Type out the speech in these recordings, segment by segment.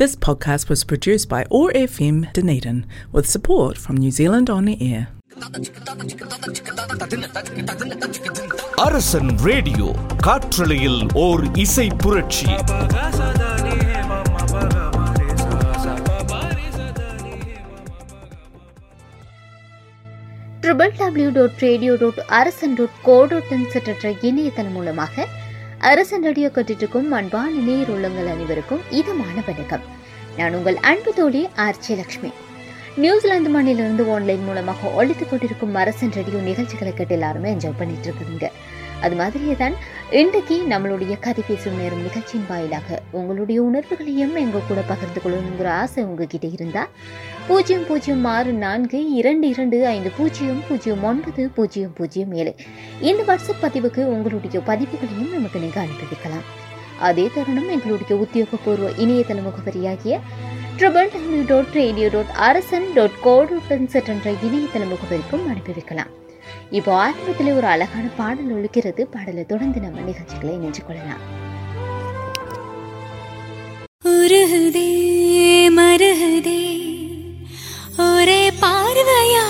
This podcast was produced by OAR FM Dunedin with support from New Zealand On Air. Arasan radio காற்றலையில் ஓர் இசை புரட்சி triple W dot radio dot Arasan dot co dot in என்ற இணையதளம் மூலமாக அரசன் radio கட்டிட்டுக்கும் அன்பான நேர் உள்ளங்கள் அனைவருக்கும் இதமான வணக்கம். நான் உங்கள் அன்பு தோழி ஆர்ச்சி லக்ஷ்மி. நியூசிலாந்து மண்ணிலிருந்து ஆன்லைன் மூலமாக ஒழித்துக் கொண்டிருக்கும் அரசன் ரேடியோ நிகழ்ச்சிகளை கேட்டு எல்லாருமே என்ஜாய் பண்ணிட்டு இருக்குதுங்க அது மாதிரியே தான் இன்றைக்கு நம்மளுடைய கதை பேசும் நேரம் நிகழ்ச்சியின் வாயிலாக உங்களுடைய உணர்வுகளையும் எங்கள் கூட பகிர்ந்து கொள்ளணுங்கிற ஆசை உங்ககிட்ட இருந்தால் பூஜ்ஜியம் பூஜ்ஜியம் ஆறு நான்கு இரண்டு இரண்டு ஐந்து பூஜ்ஜியம் பூஜ்ஜியம் ஒன்பது பூஜ்ஜியம் பூஜ்ஜியம் ஏழு. இந்த வாட்ஸ்அப் பதிவுக்கு உங்களுடைய பதிவுகளையும் நமக்கு நீங்கள் அனுப்பி வைக்கலாம் அதே தருணம் எங்களுடைய உத்தியோகபூர்வ இணையதள முகவரியாகிய triple W dot radio dot Arasan dot co dot என்ற இணையதள முகவரிக்கும் அனுப்பி வைக்கலாம் இப்போ ஆரம்பத்தில் ஒரு அழகான பாடல் ஒழிக்கிறது பாடலை தொடர்ந்து நம்ம நிகழ்ச்சிகளை இணைஞ்சு கொள்ளலாம். உருகுதே மருகுதே ஒரே பார்வையா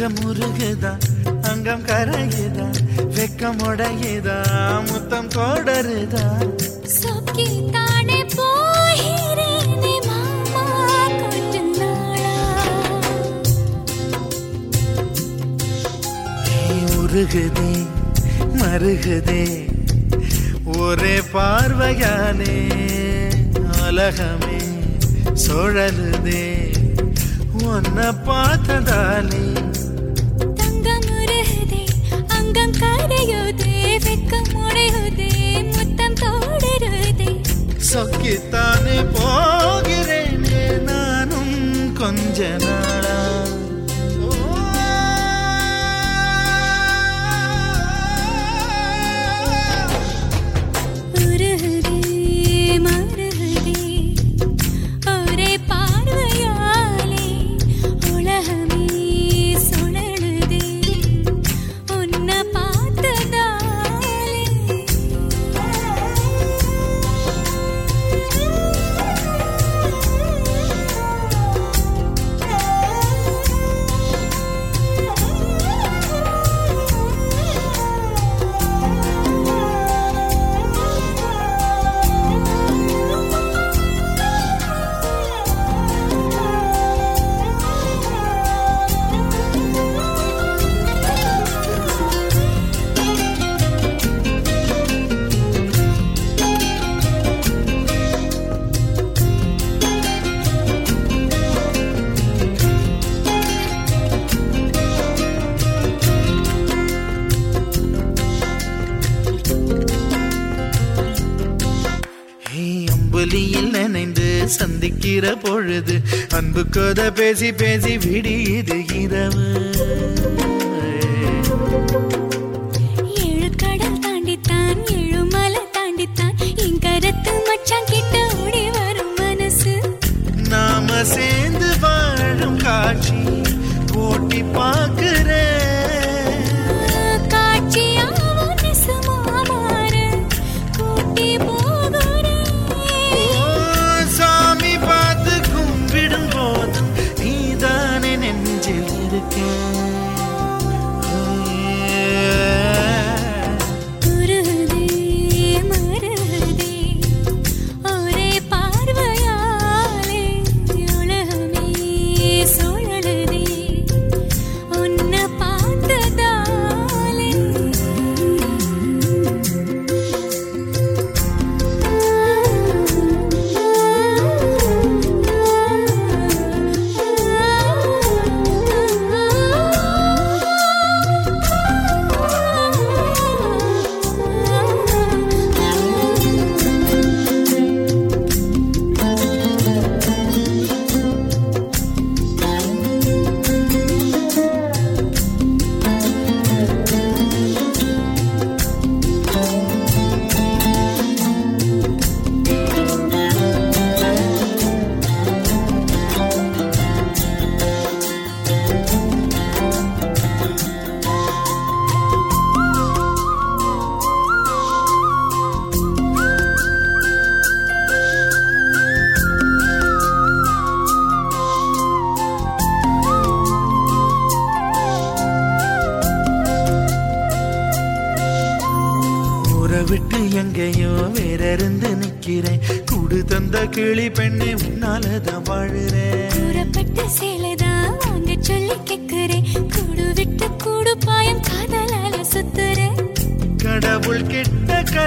தங்கம் உருகுதா? அங்கம் கரையுதா? வெக்கம் உடையுதா? முத்தம் கோடருதா? சொக்கி தானே போகிறேனே மாமா கொஞ்ச நாளா. நீ உருகுதே மருகுதே ஒரே பார்வையாலே உலகமே சுழலுதே உன்னை பார்த்ததாலே सके ताने पागे பொழுது அன்பு கதை பேசி பேசி விடியுது இரவு.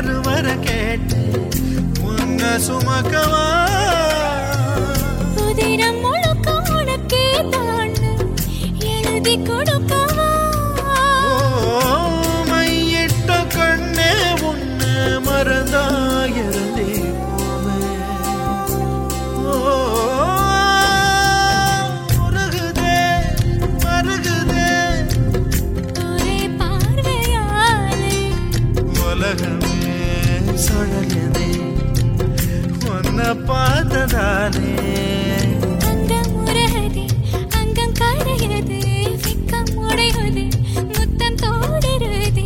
கருவர கேட்டு உன்ன சுமக்கவா? உதிரம் முழுக்க உனக்கே தான். எழுதி கொடு பார்த்ததானே அங்கம் உருகுதே அங்கம் கரையுது வெக்கம் உடையுது முத்தம் தோடுருதே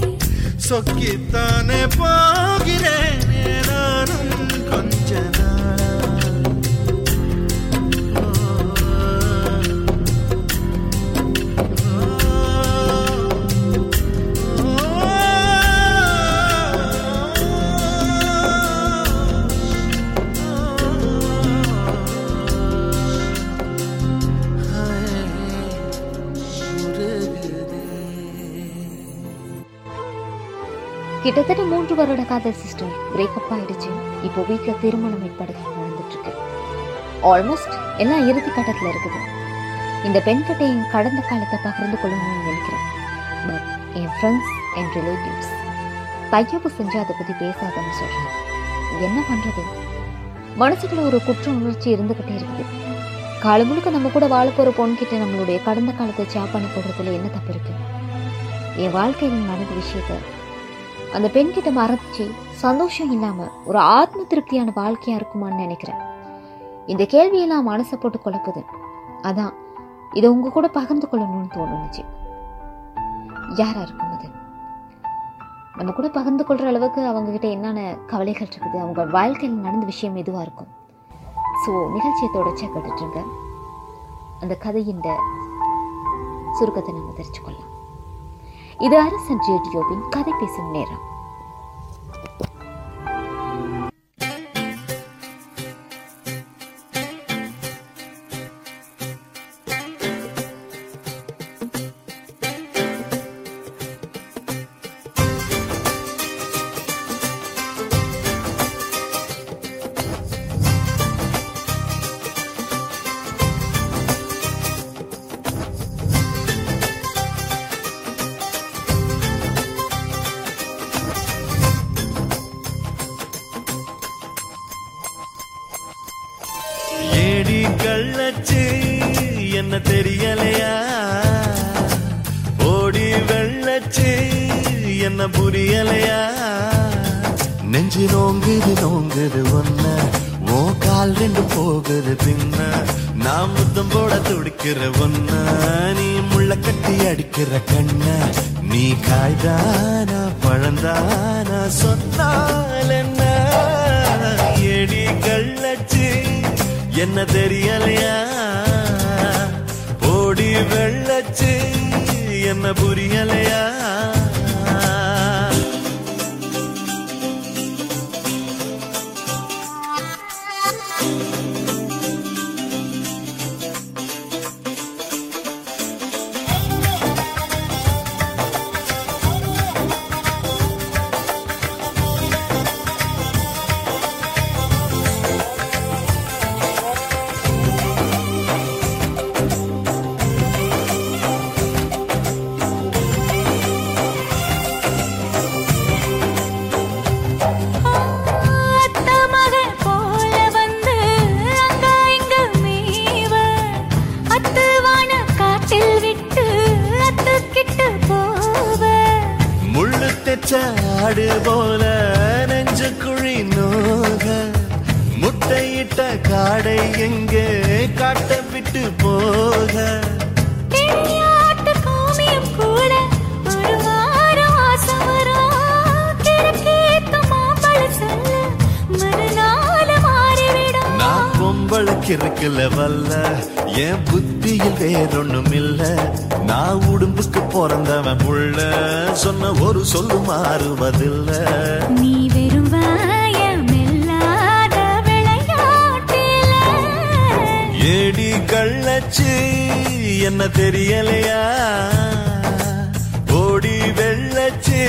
சொக்கித்தானே கிட்டத்தட்ட மூன்று வருட காதல் சிஸ்டர் பிரேக்கப் ஆயிடுச்சு. இப்போ வீட்டில் திருமணம் ஏற்பாடுகள் நடந்துட்டு இருக்கு ஆல்மோஸ்ட் எல்லாம் இறுதி கட்டத்தில் இருக்குது. இந்த பெண்கிட்ட என் கடந்த காலத்தை பகிர்ந்து கொள்ளணும்னு நினைக்கிறேன். பட் என் ஃப்ரெண்ட்ஸ் என் ரிலேட்டிவ்ஸ் பையப்பு செஞ்சு அதை பற்றி பேசாதன்னு சொல்கிறேன் என்ன பண்றது? மனசுக்குள்ள ஒரு குற்ற உணர்ச்சி இருந்துகிட்டே இருக்குது. காலம் முழுக்க நம்ம கூட வாழ போகிற பொண்ணுக்கிட்ட நம்மளுடைய கடந்த காலத்தை சாப் பண்ணி போடுறதுல என்ன தப்பு இருக்கு? என் வாழ்க்கையில் நடந்த விஷயத்தை அந்த பெண்கிட்ட மறைச்சி சந்தோஷம் இல்லாம ஒரு ஆத்ம திருப்தியான வாழ்க்கையா இருக்குமான்னு நினைக்கிறேன். இந்த கேள்வியெல்லாம் மனசை போட்டு குழப்புது. அதான் இதை உங்க கூட பகிர்ந்து கொள்ளணும்னு தோணுச்சு. யாரா இருக்கும் அது? நம்ம கூட பகிர்ந்து கொள்ற அளவுக்கு அவங்க கிட்ட என்னென்ன கவலைகள் இருக்குது? அவங்க வாழ்க்கையில் நடந்த விஷயம் எதுவா இருக்கும்? ஸோ நிகழ்ச்சியை தொடர்ச்சியாக கேட்டுட்டுருங்க அந்த கதையின் சுருக்கத்தை நம்ம தெரிஞ்சுக்கொள்ளலாம். இது அரசன் ரேடியோவின் கதை பேசும் நேரம். காய்தானா பழந்தானா சொன்னால் என்ன? எடி கள்ளச்சு என்ன தெரியலையா? ஓடி வெள்ளச்சு என்ன புரியலையா? மறுநாள் மாறிவிடும் நான் பொம்பளுக்கு இருக்குல வல்ல என் புத்தியில் வேறொன்னும் இல்ல நான் உடும்புக்கு பிறந்தவன் புள்ள சொன்ன ஒரு சொல்லு மாறுவதில்ல. நீ வெறும் ஏடி கள்ளச்சு என்ன தெரியலையா? ஓடி வெள்ளச்சு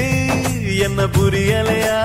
என்ன புரியலையா?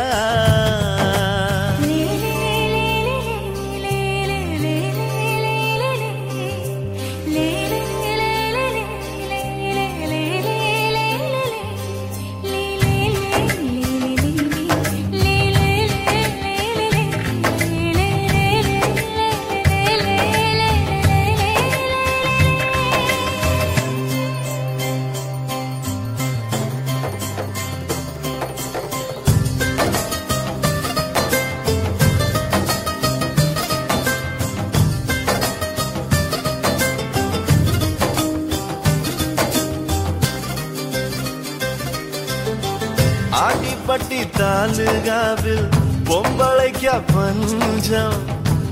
ஆடிப்பட்டி தாலுகாவில் பொம்பளைக்கா பஞ்சம்.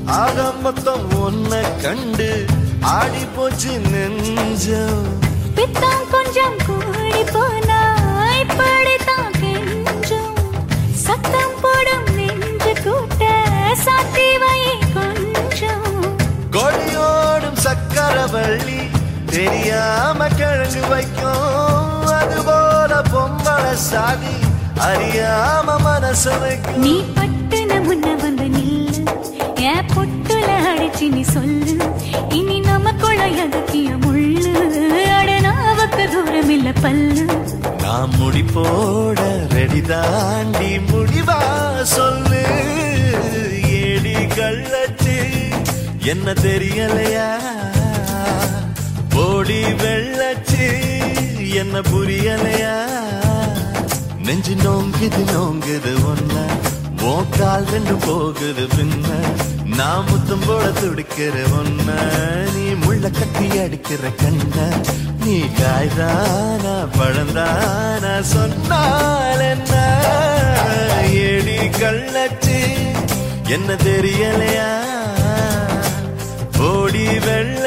ஆக மொத்தம் ஒன்ன கண்டு ஆடி போச்சு நெஞ்சம். பித்தம் கொஞ்சம் கூடி போனா இப்படித்தான் கெஞ்சும். சத்தம் போடும் நெஞ்சு கூட்ட சாத்தி வை கொஞ்சம். கொடியோடும் சக்கரவள்ளி தெரியாம கிழங்கு வைக்கும். அதுபோல பொம்பளை சாதி அறியாம மனச நீ பட்டுன முன்ன வந்து நில்லு. என் பொட்டுல அடிச்சு நீ சொல்லு. இனி நமக்குள்ள எதக்கிய முள்ளு. அடனாவுக்கு தூரம் இல்ல பல்லு. நான் முடி போட ரெடி தாண்டி முடிவா சொல்லு. ஏடி கள்ளச்சு என்ன தெரியலையா? ஓடி வெள்ளச்சு என்ன புரியலையா? நெஞ்சு நோங்குது நோங்குது ஒன்ன உன் ரெண்டு போகுது பின்ன. நான் முத்தம் போல துடிக்கிற ஒன்ன நீ முள்ள கட்டி அடிக்கிற கண்ண. நீ காய்தானா பழந்தானா சொன்னால் என்ன? எடி கள்ளச்சி என்ன தெரியலையா? ஓடி வெள்ள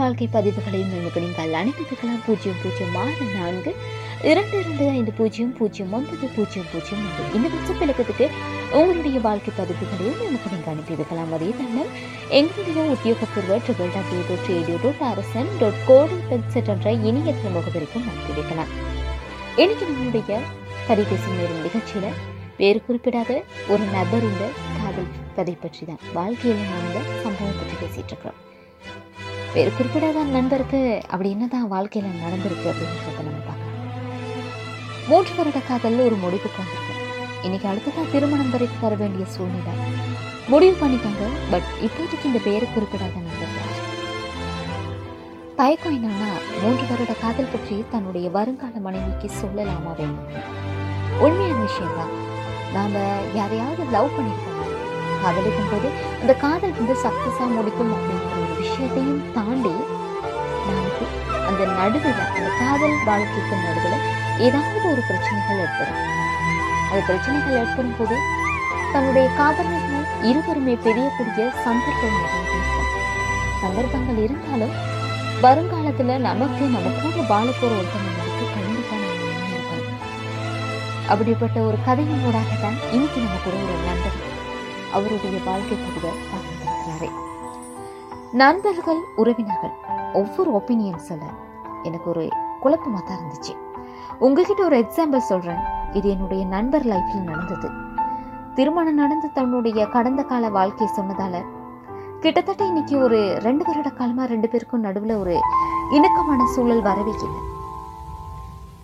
வாழ்க்கை பதிவுகளையும் உங்களுக்கு நீங்கள் அனுப்பிக்கலாம் பூஜ்ஜியம் பூஜ்ஜியம் ஆறு நான்கு. இரண்டு இரண்டு ஐந்து பூஜ்ஜியம் பூஜ்ஜியம் ஒன்பது பூஜ்ஜியம் பூஜ்ஜியம் ஒன்று இந்த வாட்ஸ்அப் இலக்கத்துக்கு உங்களுடைய வாழ்க்கை பதிவுகளையும் நமக்கு நீங்கள் அனுப்பி வைக்கலாம். அதே தருணம் எங்களுடைய உத்தியோகபூர்வ triple W dot radio dot Arasan dot co website என்ற இணையத்தின முகவரிக்கும் அனுப்பி வைக்கலாம். இன்னைக்கு நம்மளுடைய கதைபேசும் நேரம் நிகழ்ச்சியில் வேறு குறிப்பிடாத ஒரு நபரின் காதல் கதை பற்றி தான் வாழ்க்கையில் நடந்த சம்பவம் பற்றி பேசிட்டு இருக்கிறோம். வேறு குறிப்பிடாத நண்பருக்கு அப்படி என்னதான் வாழ்க்கையில நடந்திருக்கு அப்படின்றத நம்ம பார்க்கலாம். மூன்று வருட காதல் ஒரு முடிவுக்கு வந்திருக்கு இன்னைக்கு அடுத்ததான் திருமணம் வரைக்கும் வர வேண்டிய சூழ்நிலை. முடிவு பண்ணிட்டாங்க பட் இப்போதைக்கு இந்த பேரை குறிப்பிடாத நண்பர் தயக்கம் என்னன்னா மூன்று வருட காதல் பற்றி தன்னுடைய வருங்கால மனைவிக்கு சொல்லலாமா வேணும்? உண்மையான விஷயம் தான் நாம யாரையாவது லவ் பண்ணிருக்கோம்? காதலிக்கும் போது அந்த காதல் வந்து சக்சஸா முடிக்கும் அப்படின்னு விஷயத்தையும் தாண்டி நமக்கு அந்த நடுவில் அந்த காதல் வாழ்க்கைக்கு நடுவில் ஏதாவது ஒரு பிரச்சனைகள் ஏற்படும். அந்த பிரச்சனைகள் ஏற்படும் போது தன்னுடைய காதலர்கள் இருவருமே பெரியக்கூடிய சந்தர்ப்பம் சந்தர்ப்பங்கள் இருந்தாலும் வருங்காலத்தில் நமக்கு நம்ம கூட வாழ போற ஒருத்தவங்களுக்கு கண்டிப்பாக அப்படிப்பட்ட ஒரு கதையின் ஊடாகத்தான் இன்னைக்கு நம்ம கூட ஒரு நண்பர் அவருடைய வாழ்க்கை கூட நண்பர்கள் உறவினர்கள் ஒவ்வொரு ஒப்பீனியன் சொல்ல எனக்கு ஒரு குழப்பமாக தான் இருந்துச்சு. உங்ககிட்ட ஒரு எக்ஸாம்பிள் சொல்கிறேன் இது என்னுடைய நண்பர் லைஃப்பில் நடந்தது. திருமணம் நடந்து தன்னுடைய கடந்த கால வாழ்க்கையை சொன்னதால கிட்டத்தட்ட இன்னைக்கு ஒரு ரெண்டு வருட காலமாக ரெண்டு பேருக்கும் நடுவில் ஒரு இணக்கமான சூழல் வரவே இல்லை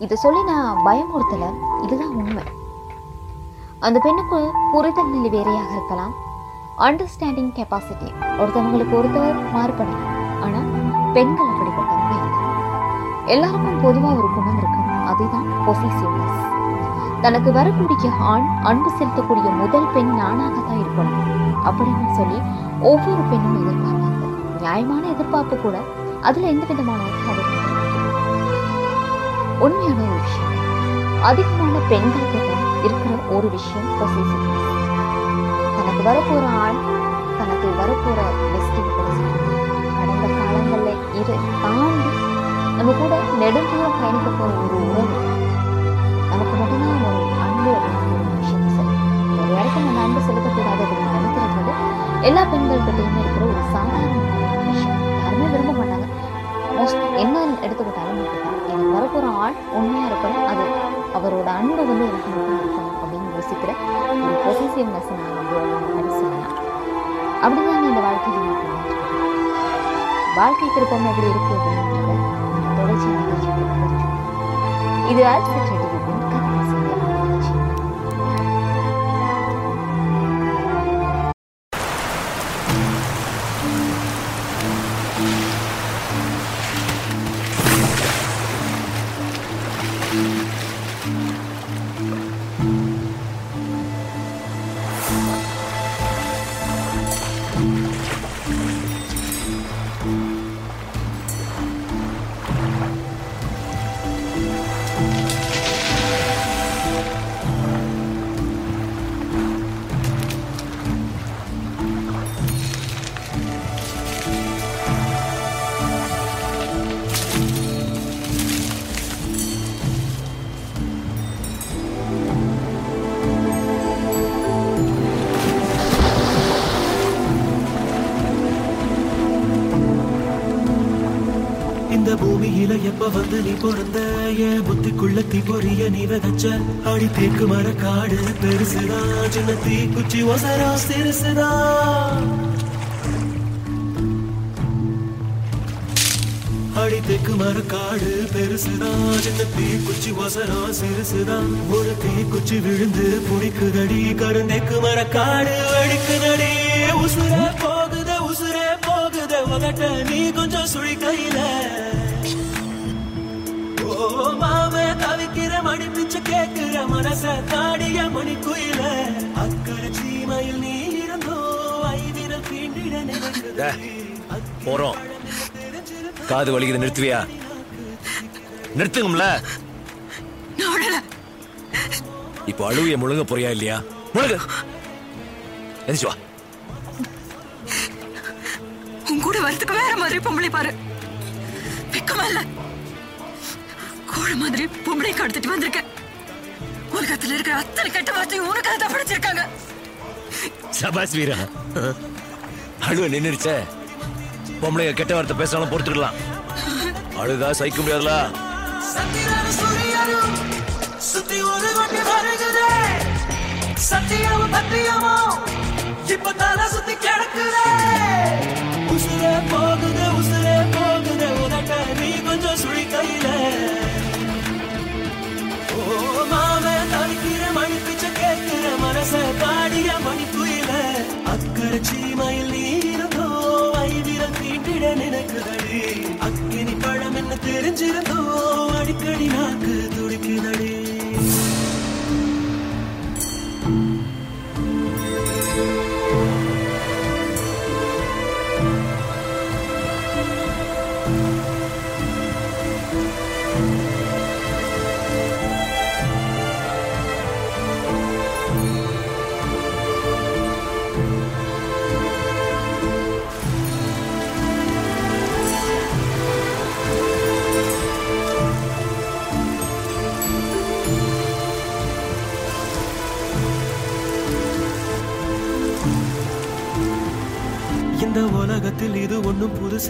இதை சொல்லி நான் பயமுறுத்தலை. இதுதான் உண்மை. அந்த பெண்ணுக்கு புரிதல் நிலை வேறையாக இருக்கலாம். அண்டர்ஸ்டாண்டிங் கெப்பாசிட்டி ஒருத்தவங்களுக்கு ஒருத்தவர் மாறுபடலாம் ஆனால் பெண்கள் அப்படிப்பட்டவங்க இல்லை. எல்லாருக்கும் பொதுவாக ஒரு குணம் இருக்கும். அதுதான் பொசிசிவ்னஸ் தனக்கு வரக்கூடிய ஆண் அன்பு செலுத்தக்கூடிய முதல் பெண் நானாக தான் இருக்கணும் அப்படின்னு சொல்லி ஒவ்வொரு பெண்ணும் எதிர்பார்ப்பாங்க. நியாயமான எதிர்பார்ப்பு கூட அதில் எந்த விதமான உண்மையான ஒரு விஷயம். அதிகமான பெண்களுக்கு இருக்கிற ஒரு விஷயம் பொசிசிவ்னஸ் தனக்கு வரப்போற ஆள் தனக்கு வரப்போற பெஸ்டிங் கடந்த காலங்கள்ல இரு தாண்டி நம்ம கூட நெடுந்தூரம் பயணிக்க போற ஒரு உறவு. நமக்கு மட்டும்தான் ஒரு அன்பு அப்படிங்கிற ஒரு விஷயம் சரி. ஒரு இடத்துல நம்ம அன்பு செலுத்தக்கூடாது அப்படின்னு நினைக்கிறது எல்லா பெண்கள்கிட்டையுமே இருக்கிற ஒரு சாதாரணமான விஷயம். யாருமே விரும்ப மாட்டாங்க. மோஸ்ட் என்ன எடுத்துக்கிட்டாலும் எனக்கு வரப்போற ஆள் உண்மையா இருக்கணும். அது அவரோட அன்பை வந்து எனக்கு மட்டும் இருக்கும் யோசிக்கிற ஒரு பொசிசிவ்னஸ் நான் வந்து மாதிரி சொல்லலாம் அப்படிதாங்க இந்த வாழ்க்கையில் நான் வாழ்க்கை திருப்பம் எப்படி இருக்கு அப்படின்றத தொடர்ச்சி நிகழ்ச்சியில் இது ஆச்சு வந்து நீ பிறந்த என் புத்திக்குள்ள தீ பொறிய நீ விதைச்ச அடி தேக்கு மர காடு பெருசுதா சின்ன தீ குச்சி ஒசரா சிறுசுதா. அடி தேக்கு மர காடு பெருசுதா சின்ன தீ குச்சி ஒசரா சிறுசுதா. ஒரு தீ குச்சி விழுந்து புடிக்குதடி கருந்தேக்கு மர காடு வெடிக்குதடி. உசுரே போகுத உசுரே போகுத உதட்ட நீ கொஞ்சம் சுழி கையில ஓ மாமே தவிக்கிற மணி பிச்சை கேட்கிற மனச தாடிய மணி குயில. அக்கறை சீமையில் நீ இருந்தோ ஐவிரல் தீண்டிட நினைக்குது போறோம். காது வலிக்குது நிறுத்துவியா? நிறுத்துங்கம்ல. இப்போ அழுவிய முழுங்க போறியா இல்லையா? முழுங்க எந்திரிச்சு வா. உன் கூட வரதுக்கு வேற மாதிரி பொம்பளை பாரு. வெக்கமா இல்ல. கோழ மாதிரி பொம்பளை கடத்திட்டு வந்திருக்க உலகத்துல இருக்கிற அத்தனை கெட்ட வார்த்தையும் உனக்காக தான் படிச்சிருக்காங்க. சபாஸ் வீரா அழுவ நின்னுருச்சே? பொம்பளைங்க கெட்ட வார்த்தை பேசினாலும் பொறுத்துக்கலாம் அழுதா சகிக்க முடியாதுல? சுத்தி ஒரு கொண்டு வருகுதே. சத்தியமும் பத்தியமும் இப்ப தலை சுத்தி கிடக்குதே. உசுரே போகுது உசுரே போகுது. உதட்ட நீ கொஞ்சம் சுழி கையில கேட்கிற மனச காடிய மணி குயில அக்கறை சீமையில் நீ இருந்தோ ஐவிரல் தீண்டிட நினைக்குதடி. அக்கினி பழம் என்ன தெரிஞ்சிருந்தோ அடிக்கடி நாக்கு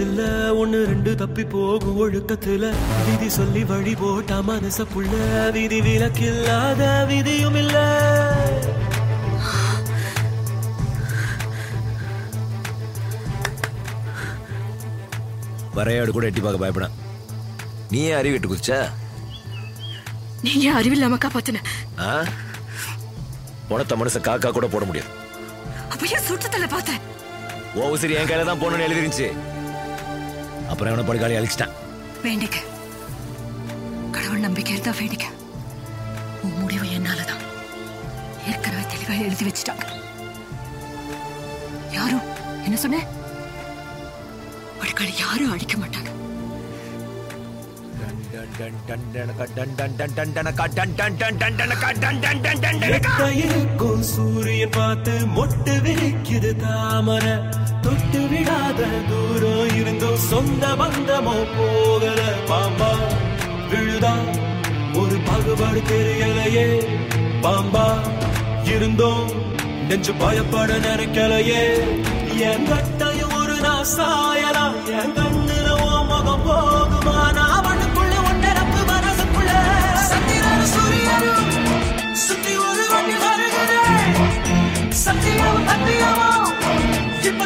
புதுசில்ல ஒண்ணு ரெண்டு தப்பி போகும் ஒழுக்கத்துல. விதி சொல்லி வழி போட்டா மனச புள்ள. விதி விலக்கில்லாத விதியும் இல்ல. வரையாடு கூட எட்டி பார்க்க பயப்பட. நீ ஏன் அறிவிட்டு குதிச்ச? நீங்க அறிவில்லாம காப்பாத்தின. ஆ? உனத்த மனுஷ காக்கா கூட போட முடியாது. அப்ப ஏன் சுத்தத்துல பார்த்தேன் ஓ உசிரி என் கையில தான் போகணும்னு எழுதிருந்துச்சு. அப்புறம் அவனை படுகாலி அழிச்சிட்டான். வேண்டிக்க. கடவுள் நம்பிக்கை இருந்தா வேண்டிக்க. உன் முடிவு என்னாலதான். ஏற்கனவே தெளிவா எழுதி வச்சுட்டாங்க. யாரும் என்ன சொன்ன? படுகாலி யாரும் அழிக்க மாட்டாங்க. சூரியன் பார்த்து மொட்டு விரிக்குது தாமரை. விட்டு விடாத தூரம் இருந்தும் சொந்த பந்தமோ போகல பாம்பா. விழுதா? ஒரு பாகுபாடு தெரியலையே. பாம்பா இருந்தோம் நெஞ்சு பயப்பட நினைக்கலையே. என் கட்டையும் ஒரு நான் சாயலாம் என் கண்ணுல ஓ முகம் போகுமா? நான் மண்ணுக்குள்ள ஒன்றரப்பு மனசுக்குள்ள. சூரியனும் சுத்தி ஒரு வண்டி வருகிறேன் சத்தியம் சத்தியமோ இப்ப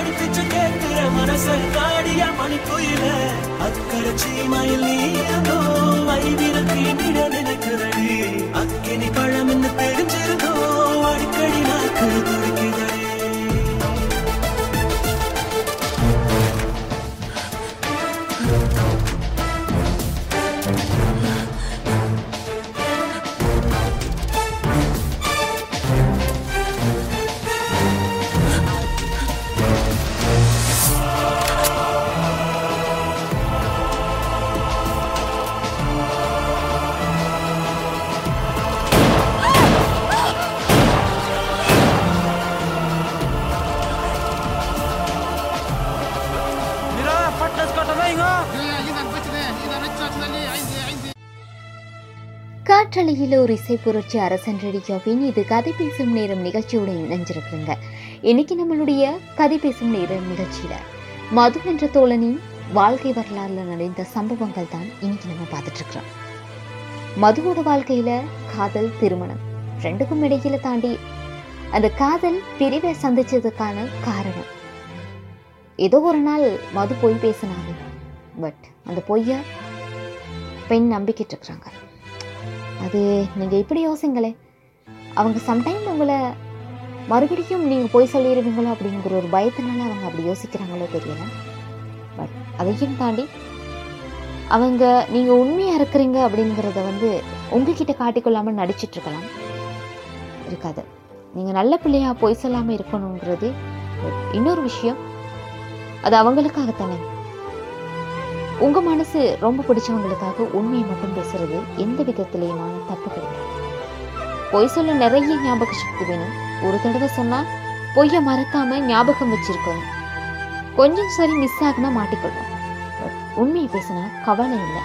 தவிக்கிற மணி பிச்சு கேட்கிற மனச காடிய மணிக்குயில அக்கறை சீமையில் நீ இசை புரட்சி அரசன் ரேடியோவின் இது கதை பேசும் நேரம் நிகழ்ச்சியோட இணைஞ்சிருக்குங்க இன்னைக்கு நம்மளுடைய கதை பேசும் நேரம் நிகழ்ச்சியில மது என்ற தோழனின் வாழ்க்கை வரலாறுல நடந்த சம்பவங்கள் தான் இன்னைக்கு நம்ம பார்த்துட்டு இருக்கிறோம் மதுவோட வாழ்க்கையில காதல் திருமணம் ரெண்டுக்கும் இடையில தாண்டி அந்த காதல் பிரிவை சந்திச்சதுக்கான காரணம். ஏதோ ஒரு நாள் மது பொய் பேசினாங்க. பட் அந்த பொய்ய பெண் நம்பிக்கிட்டு இருக்கிறாங்க. அது நீங்கள் இப்படி யோசிங்களே. அவங்க சம்டைம் உங்களை மறுபடியும் நீங்கள் போய் சொல்லிடுவீங்களோ அப்படிங்கிற ஒரு பயத்தினால அவங்க அப்படி யோசிக்கிறாங்களோ தெரியல. பட் அதையும் தாண்டி அவங்க நீங்கள் உண்மையாக இருக்கிறீங்க அப்படிங்கிறத வந்து உங்ககிட்ட காட்டிக்கொள்ளாமல் நடிச்சிட்ருக்கலாம் இருக்காது. நீங்கள் நல்ல பிள்ளையா பொய் சொல்லாமல் இருக்கணுங்கிறது இன்னொரு விஷயம். அது அவங்களுக்காகத்தானே. உங்க மனசு ரொம்ப பிடிச்சவங்களுக்காக உண்மையை மட்டும் பேசுறது எந்த விதத்திலேயுமான தப்பு கிடையாது. பொய் சொல்ல நிறைய ஞாபக சக்தி வேணும். ஒரு தடவை சொன்னா பொய்ய மறக்காம ஞாபகம் வச்சிருக்கணும். கொஞ்சம் சரி மிஸ் ஆகுனா மாட்டிக்கொள்ளும். உண்மையை பேசினா கவலை இல்லை.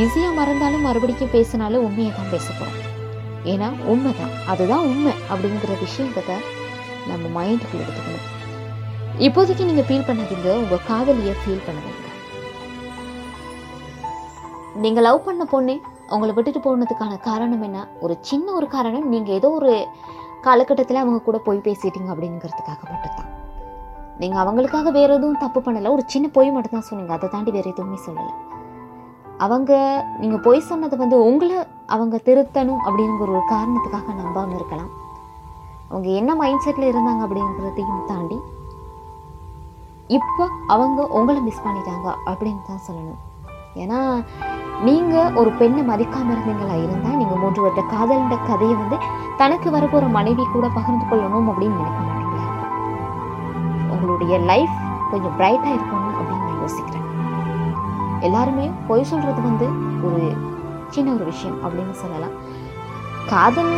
ஈஸியா மறந்தாலும் மறுபடியும் பேசினாலும் உண்மையை தான் பேச போறோம். ஏன்னா உண்மைதான். அதுதான் உண்மை அப்படிங்கிற விஷயத்தை நம்ம மைண்டுக்குள்ள எடுத்துக்கணும். இப்போதைக்கு நீங்க ஃபீல் பண்ணாதீங்க. உங்க காதலியை ஃபீல் பண்ணுங்க. நீங்கள் லவ் பண்ண பொண்ணு உங்களை விட்டுட்டு போனதுக்கான காரணம் என்ன? ஒரு சின்ன ஒரு காரணம் நீங்கள் ஏதோ ஒரு காலகட்டத்தில் அவங்க கூட போய் பேசிட்டீங்க அப்படிங்கிறதுக்காக மட்டும்தான். நீங்கள் அவங்களுக்காக வேறு எதுவும் தப்பு பண்ணலை ஒரு சின்ன பொய் மட்டும் தான் சொன்னீங்க அதை தாண்டி வேறு எதுவுமே சொல்லலை. அவங்க நீங்கள் பொய் சொன்னதை வந்து உங்களை அவங்க திருத்தணும் அப்படிங்கிற ஒரு காரணத்துக்காக நம்பாமல் இருக்கலாம். அவங்க என்ன மைண்ட் செட்டில் இருந்தாங்க அப்படிங்கிறதையும் தாண்டி இப்போ அவங்க உங்களை மிஸ் பண்ணிட்டாங்க அப்படின்னு தான் சொல்லணும். ஏன்னா நீங்க ஒரு பெண்ணை மதிக்காம இருந்தீங்களா? இருந்தா நீங்க மூன்று வருட காதலின்ற கதையை வந்து தனக்கு வரப்போற மனைவி கூட பகிர்ந்து கொள்ளணும் அப்படின்னு நினைக்க மாட்டீங்களா? உங்களுடைய லைஃப் கொஞ்சம் பிரைட்டா இருக்கணும் அப்படின்னு நான் யோசிக்கிறேன். எல்லாருமே பொய் சொல்றது வந்து ஒரு சின்ன ஒரு விஷயம் அப்படின்னு சொல்லலாம். காதல்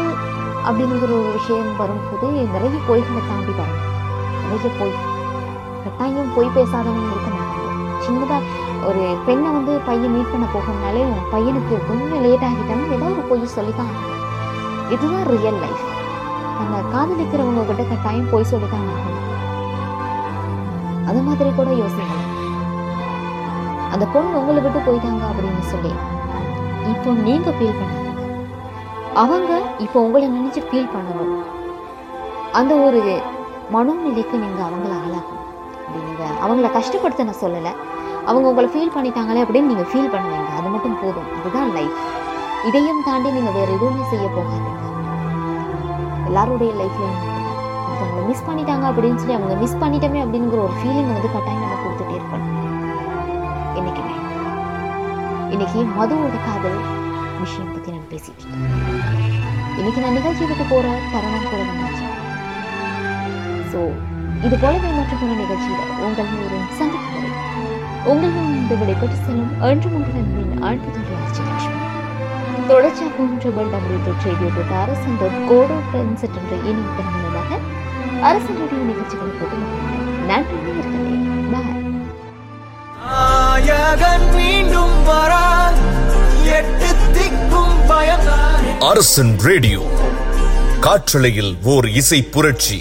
அப்படிங்கிற ஒரு விஷயம் வரும்போது நிறைய பொய்களை தாண்டி வரும். நிறைய பொய் கட்டாயம் பொய் பேசாதவங்க இருக்க மாட்டாங்க சின்னதாக ஒரு பெண்ணை வந்து பையன் மீட் பண்ண போகணும்னாலே பையனுக்கு கொஞ்சம் லேட் ஆகிட்டாலும் ஏதோ ஒரு பொய் சொல்லித்தான் இதுதான் ரியல் லைஃப் நம்ம காதலிக்கிறவங்க கிட்ட கட்டாயம் பொய் சொல்லித்தான் ஆகணும். அது மாதிரி கூட யோசிக்கலாம். அந்த பொண்ணு உங்களை விட்டு போயிட்டாங்க அப்படின்னு சொல்லி. இப்போ நீங்க ஃபீல் பண்ணாதீங்க. அவங்க இப்போ உங்களை நினைச்சு ஃபீல் பண்ணணும். அந்த ஒரு மனோநிலைக்கு நீங்கள் அவங்கள ஆளாக்கணும். அப்படி அவங்கள கஷ்டப்படுத்த நான் சொல்லலை. அவங்க உங்களை ஃபீல் பண்ணிட்டாங்களே அப்படின்னு நீங்கள் ஃபீல் பண்ணுவீங்க. அது மட்டும் போதும். அதுதான் லைஃப் இதையும் தாண்டி நீங்கள் வேறு எதுவுமே செய்ய போகாதீங்க. எல்லாருடைய லைஃப்லையும் அவங்களை மிஸ் பண்ணிட்டாங்க அப்படின்னு சொல்லி அவங்க மிஸ் பண்ணிட்டோமே அப்படிங்கிற ஒரு ஃபீலிங் வந்து கட்டாயம் நம்ம கொடுத்துட்டே இருக்கணும். என்னைக்குமே. இன்னைக்கு மதுவோட காதல் விஷயம் பற்றி நான் பேசிட்டு இருக்கோம். இன்னைக்கு நான் நிகழ்ச்சி விட்டு போற தருணம் கூட வந்துச்சு ஸோ இது போலவே மற்றும் ஒரு நிகழ்ச்சியில் உங்கள் ஒரு சந்திப்பு உங்களிடம் இந்த விடைபெற்று செல்லும் அன்று உங்கள் அன்பின் ஆழ்வுத்துறை ஆட்சிலட்சுமி தொடர்ச்சியாகவும் triple W dot radio dot Arasan dot கோடோ friends என்ற மூலமாக ரேடியோ நிகழ்ச்சிகளை போட்டு. நன்றி மீண்டும் வரா எட்டு திக்கும் அரசன் ரேடியோ காற்றலையில் ஓர் இசை புரட்சி.